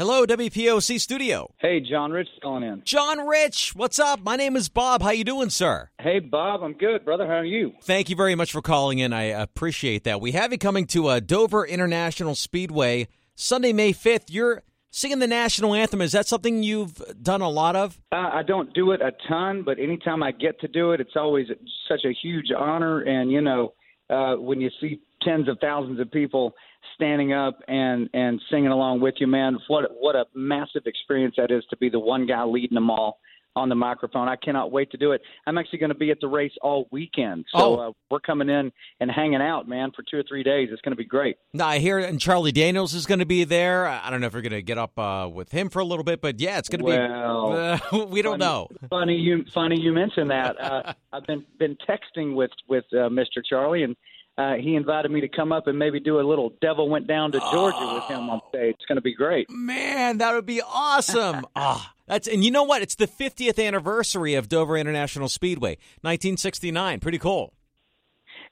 Hello, WPOC studio. Hey, John Rich calling in. John Rich, what's up? My name is Bob. How you doing, sir? Hey, Bob. I'm good, brother. How are you? Thank you very much for calling in. I appreciate that. We have you coming to uh, Dover International Speedway Sunday, May 5th. You're singing the national anthem. Is that something you've done a lot of? Uh, I don't do it a ton, but anytime I get to do it, it's always such a huge honor. And, you know, uh, when you see tens of thousands of people standing up and and singing along with you, man. What what a massive experience that is to be the one guy leading them all on the microphone. I cannot wait to do it. I'm actually going to be at the race all weekend, so Oh. uh, we're coming in and hanging out, man, for two or three days. It's going to be great. Now, I hear and Charlie Daniels is going to be there. I don't know if we're going to get up uh, with him for a little bit, but yeah, it's going to Well, be. Uh, we don't funny, know. Funny you funny you mentioned that. Uh, I've been been texting with with uh, Mr. Charlie and. Uh, he invited me to come up and maybe do a little "Devil Went Down to Georgia" with him on stage. It's going to be great. Man, that would be awesome. Ah, that's and you know what? It's the 50th anniversary of Dover International Speedway, 1969. Pretty cool.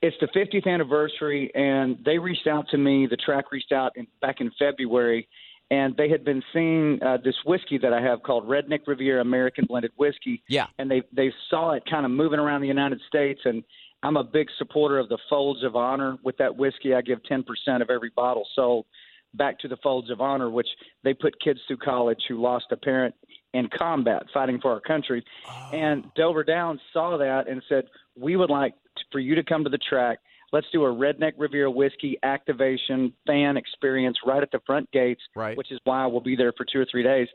It's the 50th anniversary, and they reached out to me. The track reached out in, back in February, and they had been seeing uh, this whiskey that I have called Redneck Riviera American Blended Whiskey. Yeah. and they they saw it kind of moving around the United States, and I'm a big supporter of the Folds of Honor. With that whiskey, I give 10% of every bottle sold back to the Folds of Honor, which they put kids through college who lost a parent in combat fighting for our country. And Dover Downs saw that and said, "We would like for you to come to the track. Let's do a Redneck Riviera whiskey activation fan experience right at the front gates, Right. which is why we'll be there for two or three days.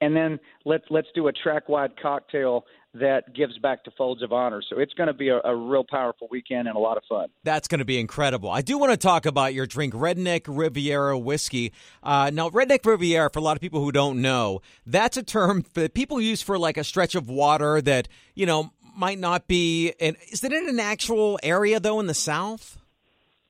And then let's let's do a track wide cocktail that gives back to Folds of Honor. So it's going to be a, a real powerful weekend and a lot of fun. That's going to be incredible. I do want to talk about your drink, Redneck Riviera whiskey. Uh, now, Redneck Riviera, for a lot of people who don't know, that's a term that people use for like a stretch of water that you know might not be. And is it in an actual area though in the South?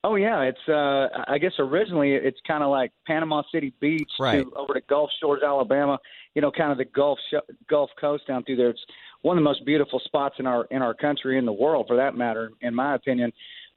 Oh yeah, it's uh I guess originally it's kind of like Panama City Beach Right. to over to Gulf Shores, Alabama. You know, kind of the Gulf sh- Gulf Coast down through there. It's one of the most beautiful spots in our in our country in the world, for that matter, in my opinion.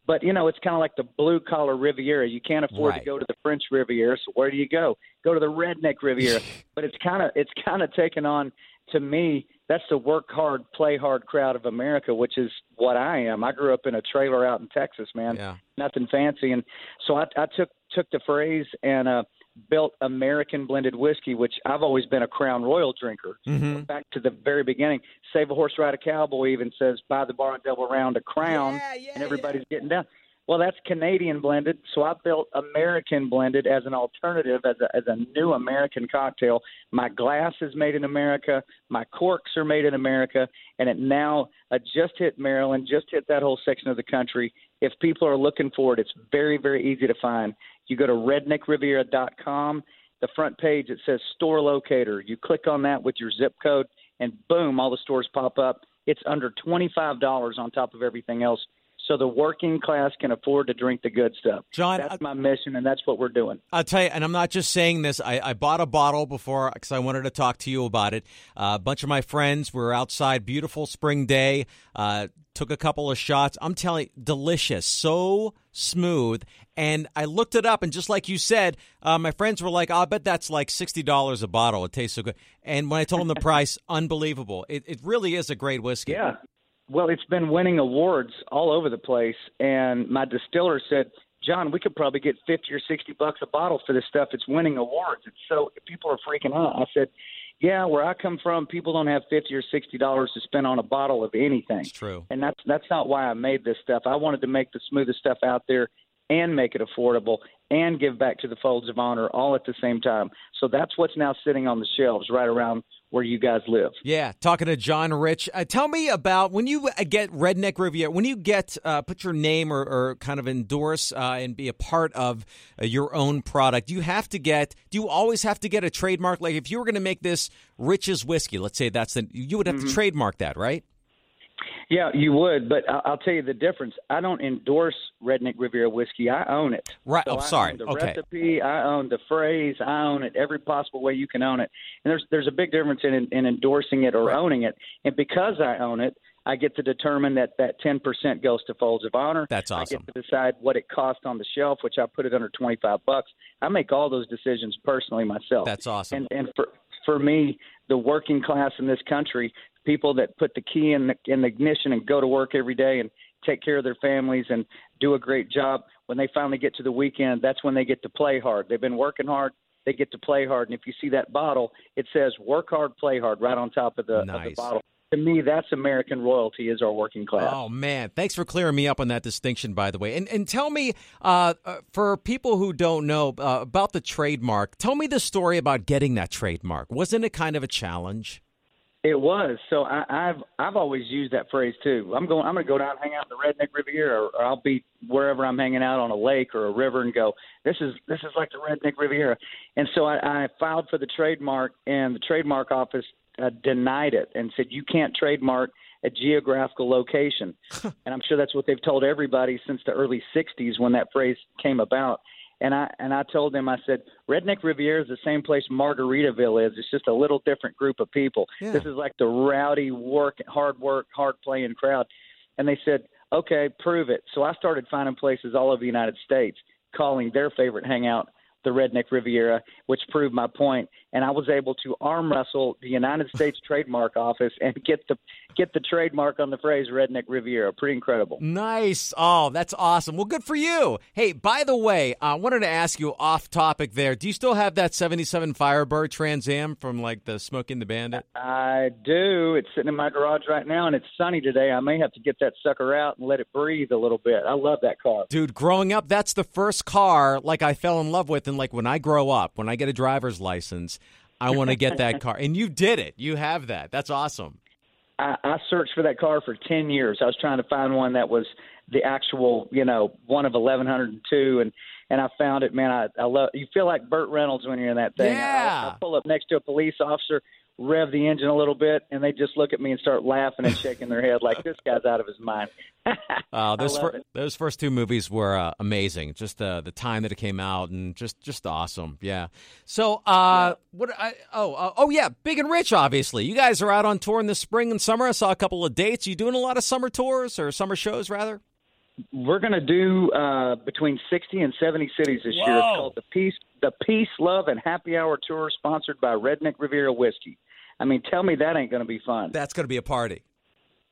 But you know, it's kind of like the blue collar Riviera. You can't afford Right. to go to the French Riviera, so where do you go? Go to the redneck Riviera. but it's kind of it's kind of taken on to me. That's the work hard, play hard crowd of America, which is what I am. I grew up in a trailer out in Texas, man Yeah. nothing fancy. And so I, I took took the phrase and uh, built American blended whiskey, which I've always been a Crown Royal drinker. Mhm. Back to the very beginning, save a horse, ride a cowboy. Even says buy the bar and double round a crown, Yeah, yeah, and everybody's getting down. Well, that's Canadian blended. So I built American blended as an alternative, as a, as a new American cocktail. My glass is made in America. My corks are made in America. And it now uh, just hit Maryland, just hit that whole section of the country. If people are looking for it, it's very, very easy to find. You go to redneckriviera.com. The front page, it says store locator. You click on that with your zip code, and boom, all the stores pop up. It's under $25 on top of everything else so the working class can afford to drink the good stuff. John, that's I- my mission, and that's what we're doing. I'll tell you, and I'm not just saying this. I, I bought a bottle before because I wanted to talk to you about it. Uh, a bunch of my friends were outside, beautiful spring day. Uh, took a couple of shots. I'm telling you, delicious, so smooth. And I looked it up, and just like you said, uh, my friends were like, "I bet that's like sixty dollars a bottle. It tastes so good." And when I told them the price, unbelievable. It, it really is a great whiskey. Yeah. Well, it's been winning awards all over the place, and my distiller said, "John, we could probably get fifty or sixty bucks a bottle for this stuff. It's winning awards. It's so people are freaking out." I said, "Yeah, where I come from, people don't have fifty or sixty dollars to spend on a bottle of anything." It's true. and that's that's not why I made this stuff. I wanted to make the smoothest stuff out there, and make it affordable and give back to the Folds of Honor all at the same time. So that's what's now sitting on the shelves right around where you guys live. Yeah, talking to John Rich. Uh, tell me about when you uh, get Redneck Riviera, when you get uh, put your name or, or kind of endorse uh, and be a part of uh, your own product. You have to get? Do you always have to get a trademark? Like if you were going to make this Rich's whiskey, let's say that's the you would have Mm-hmm. to trademark that, right? Yeah, you would, but I- I'll tell you the difference. I don't endorse Redneck Riviera whiskey. I own it. Right. So oh, I sorry. own the Okay. recipe. I own the phrase. I own it every possible way you can own it. And there's there's a big difference in in endorsing it or Right. owning it. And because I own it, I get to determine that that 10% goes to Folds of Honor. That's awesome. I get to decide what it costs on the shelf, which I put it under 25 bucks. I make all those decisions personally myself. That's awesome. And and for for me, the working class in this country, people that put the key in the in the ignition and go to work every day and take care of their families and do a great job. When they finally get to the weekend, that's when they get to play hard. They've been working hard. They get to play hard. And if you see that bottle, it says "Work hard, play hard" right on top of the, of the bottle. To me, that's American royalty. Is our working class. Oh man, thanks for clearing me up on that distinction, by the way. And and tell me, uh, uh, for people who don't know uh, about the trademark, tell me the story about getting that trademark. Wasn't it kind of a challenge? It was. So I, I've I've always used that phrase too. I'm going. I'm going to go down and hang out in the Redneck Riviera, or, or I'll be wherever I'm hanging out on a lake or a river, and go. This is this is like the Redneck Riviera. And so I, I filed for the trademark, and the trademark office uh, denied it and said you can't trademark a geographical location. and I'm sure that's what they've told everybody since the early '60s when that phrase came about. And I and I told them I said Redneck Riviera is the same place Margaritaville is. It's just a little different group of people. Yeah. This is like the rowdy, work, hard work, hard playing crowd. And they said, okay, prove it. So I started finding places all over the United States calling their favorite hangout the Redneck Riviera, which proved my point. And I was able to arm wrestle the United States Trademark Office and get the get the trademark on the phrase Redneck Riviera. Pretty incredible. Nice. Oh, that's awesome. Well, good for you. Hey, by the way, I wanted to ask you off topic there. Do you still have that 77 Firebird Trans Am from like the Smokey and the Bandit? I do. It's sitting in my garage right now, and it's sunny today. I may have to get that sucker out and let it breathe a little bit. I love that car. Dude, growing up, that's the first car like I fell in love with. And like when I grow up, when I get a driver's license, I want to get that car. And you did it. You have that. That's awesome. I, I searched for that car for ten years. I was trying to find one that was the actual, you know, one of eleven hundred and two, and and I found it. Man, I, I love. You feel like Burt Reynolds when you're in that thing. Yeah. I, I pull up next to a police officer, rev the engine a little bit, and they just look at me and start laughing and shaking their head like this guy's out of his mind. Uh, those fir- those first two movies were uh, amazing. Just uh, the time that it came out and just just awesome. Yeah. So uh, what? I, oh uh, oh yeah, Big and Rich. Obviously, you guys are out on tour in the spring and summer. I saw a couple of dates. You doing a lot of summer tours or summer shows rather? We're going to do uh, between 60 and 70 cities this year. It's called the Peace, the Peace, Love, and Happy Hour Tour, sponsored by Redneck Riviera Whiskey. I mean, tell me that ain't going to be fun. That's going to be a party.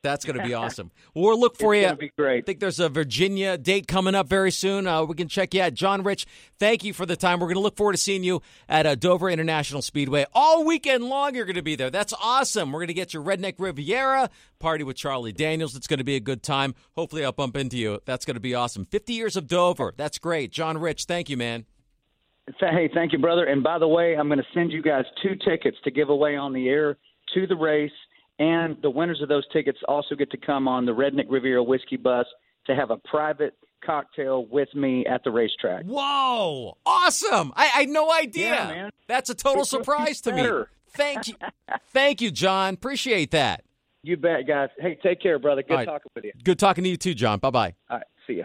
That's going to be awesome. Well, look for it's you. be great. I think there's a Virginia date coming up very soon. Uh, we can check you out. John Rich, thank you for the time. We're going to look forward to seeing you at uh, Dover International Speedway all weekend long. You're going to be there. That's awesome. We're going to get your Redneck Riviera party with Charlie Daniels. It's going to be a good time. Hopefully, I'll bump into you. That's going to be awesome. 50 years of Dover. That's great. John Rich, thank you, man. Hey, thank you, brother. And by the way, I'm going to send you guys two tickets to give away on the air to the race. And the winners of those tickets also get to come on the Redneck Riviera Whiskey Bus to have a private cocktail with me at the racetrack. Whoa! Awesome! I, I had no idea. Yeah, man. That's a total It just surprise to me. Thank you, thank you, John. Appreciate that. You bet, guys. Hey, take care, brother. Good right. talking with you. Good talking to you too, John. Bye bye. All right, see ya.